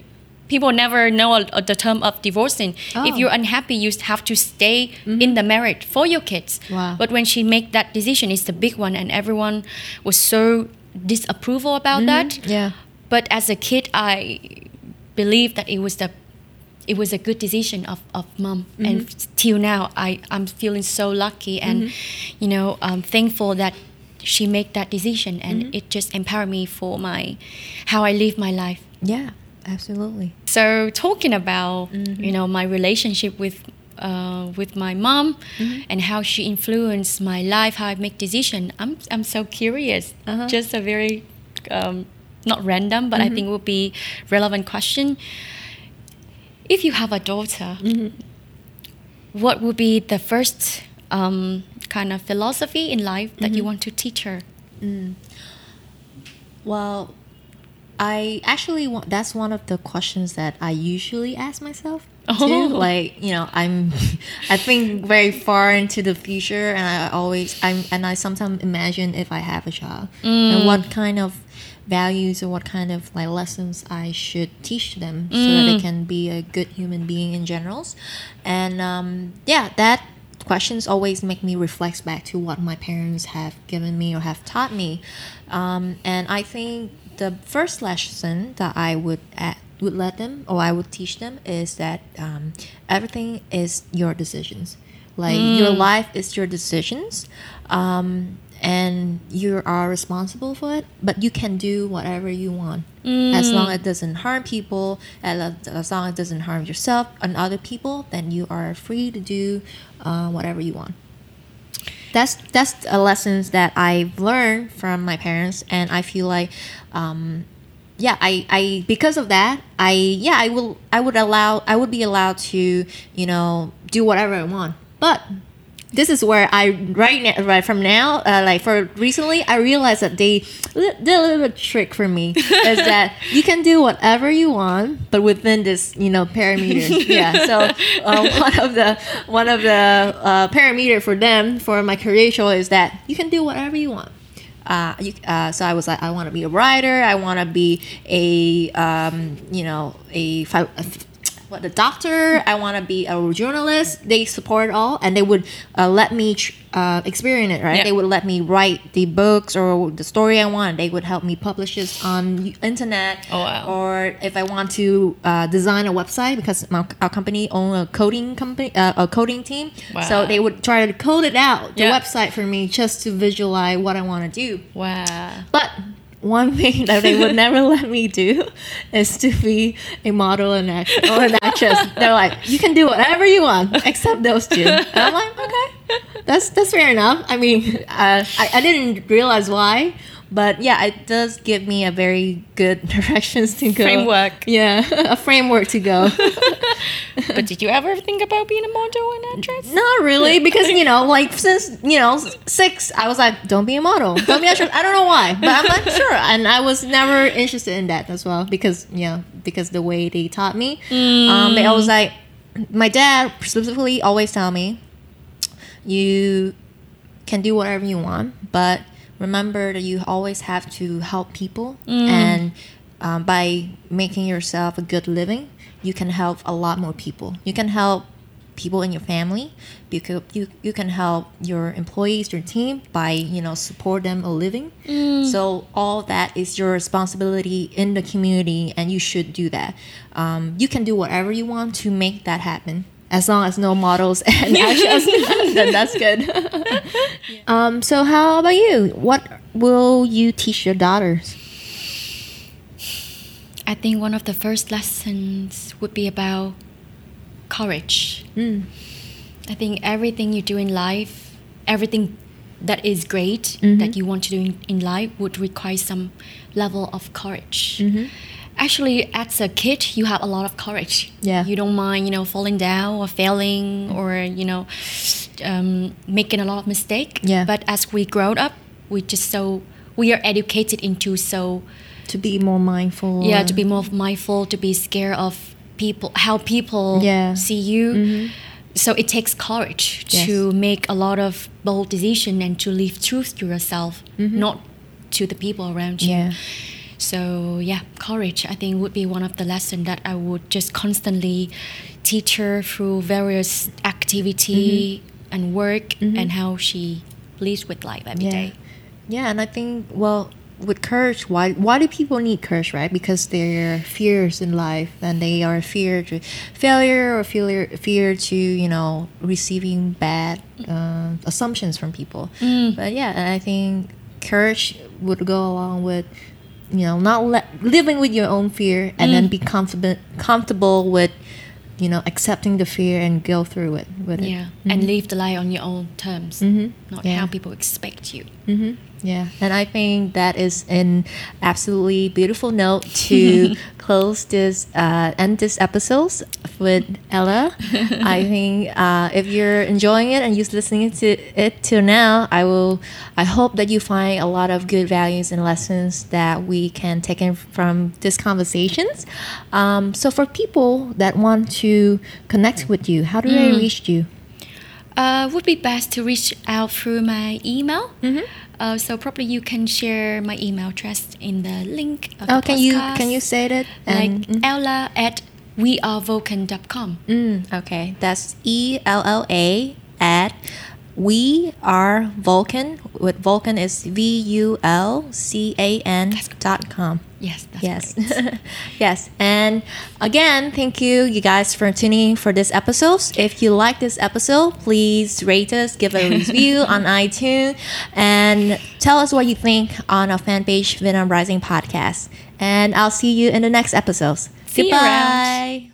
people never know a- a- the term of divorcing. If Oh. you're unhappy, you have to stay mm-hmm. in the marriage for your kids. Wow. But when she made that decision, it's the big one, and everyone was so disapproval about mm-hmm. that. Yeah. But as a kid, I believe that it was the it was a good decision of, of mom and mm-hmm. till now I, i'm feeling so lucky and you know um, thankful that she made that decision and it just empowered me for my how i live my life. Yeah. Absolutely. so talking about you know my relationship with uh, with my mom and how she influenced my life how i make decision i'm, I'm so curious. Uh-huh. just a very um, not random but i think would be relevant question. If you have a daughter what would be the first um, kind of philosophy in life that you mm-hmm. want to teach her mm. Well, I actually want that's one of the questions that I usually ask myself too. Oh. Like, you know, I'm [laughs] I think very far into the future and I always I'm and I sometimes imagine if I have a child and what mm. kind of values or what kind of like lessons I should teach them so that they mm. can be a good human being in generals. And um, yeah, that questions always make me reflect back to what my parents have given me or have taught me. Um, and I think the first lesson that I would add, would let them or I would teach them is that um, everything is your decisions. Like your life is your decisions. Um, and you are responsible for it, but you can do whatever you want as long as it doesn't harm people, as, as long as it doesn't harm yourself and other people. Then you are free to do uh, whatever you want. That's that's a lessons that I've learned from my parents, and I feel like, um, yeah, I, I because of that, I yeah I will I would allow I would be allowed to you know do whatever I want, but this is where I right now right from now uh, like for recently I realized that they did a little bit trick for me [laughs] is that you can do whatever you want but within this you know parameter [laughs] yeah so uh, [laughs] one of the one of the uh, parameter for them for my career choice is that you can do whatever you want uh, you, uh, so I was like, I want to be a writer. I want to be a, um, you know, a, fi- a what a doctor. I want to be a journalist. They support all, and they would uh, let me tr- uh, experience it. Right? Yeah. They would let me write the books or the story I want. They would help me publish this on internet. Oh, wow. Or if I want to uh, design a website because my, our company own a coding company, uh, a coding team. Wow. So they would try to code it out the Yeah. website for me just to visualize what I want to do. wow But one thing that they would never [laughs] let me do is to be a model and or an actress. They're like, you can do whatever you want except those two. And I'm like, okay, that's that's fair enough. I mean, uh, I, I didn't realize why, but yeah, it does give me a very good [laughs] directions to go. Framework. Yeah, [laughs] a framework to go. [laughs] but did you ever think about being a model and actress Not really, because you know, like since you know six, I was like, don't be a model, don't be a actress. I don't know why, but I'm not sure. And I was never interested in that as well because you know because the way they taught me, um, they always like my dad specifically always tell me, you can do whatever you want, but remember that you always have to help people and um, by making yourself a good living, you can help a lot more people. You can help people in your family. You can, you, you can help your employees, your team by you know support them a living. So all that is your responsibility in the community, and you should do that. Um, you can do whatever you want to make that happen. As long as no models [laughs] and [laughs] actions, [laughs] then that's good. um, so how about you? What will you teach your daughters? I think one of the first lessons would be about courage. Hmm. I think everything you do in life, everything that is great that mm-hmm. you want to do in, in life would require some level of courage. Mm-hmm. Actually, as a kid, you have a lot of courage. Yeah. You don't mind, you know, falling down or failing or, you know, um, making a lot of mistake. Yeah. But as we grow up, we just so, we are educated into so To be more mindful. yeah to be more mindful to be scared of people how people Yeah. Mm-hmm. see you so it takes courage Yes. to make a lot of bold decision and to live truth to yourself not to the people around you Mm-hmm. Yeah. So yeah courage i think would be one of the lesson that i would just constantly teach her through various activity Mm-hmm. and work and how she lives with life every day. Yeah, and I think well with courage, why why do people need courage, right? Because they're fears in life, and they are fear to failure or fear fear to you know receiving bad uh, assumptions from people. But yeah, and I think courage would go along with you know not let, living with your own fear and then mm. be comfortable comfortable with you know accepting the fear and go through it with it. Yeah, and mm-hmm. live the life on your own terms, mm-hmm. not Yeah. how people expect you. Mm-hmm. Yeah, and I think that is an absolutely beautiful note to [laughs] close this uh, end this episode with Ella. [laughs] I think uh, if you're enjoying it and you're listening to it till now, I will. I hope that you find a lot of good values and lessons that we can take in from these conversations. Um, so for people that want to connect with you, how do they reach you? Uh, would be best to reach out through my email. Uh, so probably you can share my email address in the link of Oh, can you can you say it? like And- mm. Ella at wearevulcan.com. Mm, okay, that's E L L A at we are Vulcan. With Vulcan is V U L C A N dot com. Yes, that's Yes, [laughs] yes, and again, thank you, you guys, for tuning in for this episode. If you like this episode, please rate us, give a [laughs] review on iTunes, and tell us what you think on our fan page, Vietnam Rising Podcast. And I'll see you in the next episodes. See you Goodbye. around.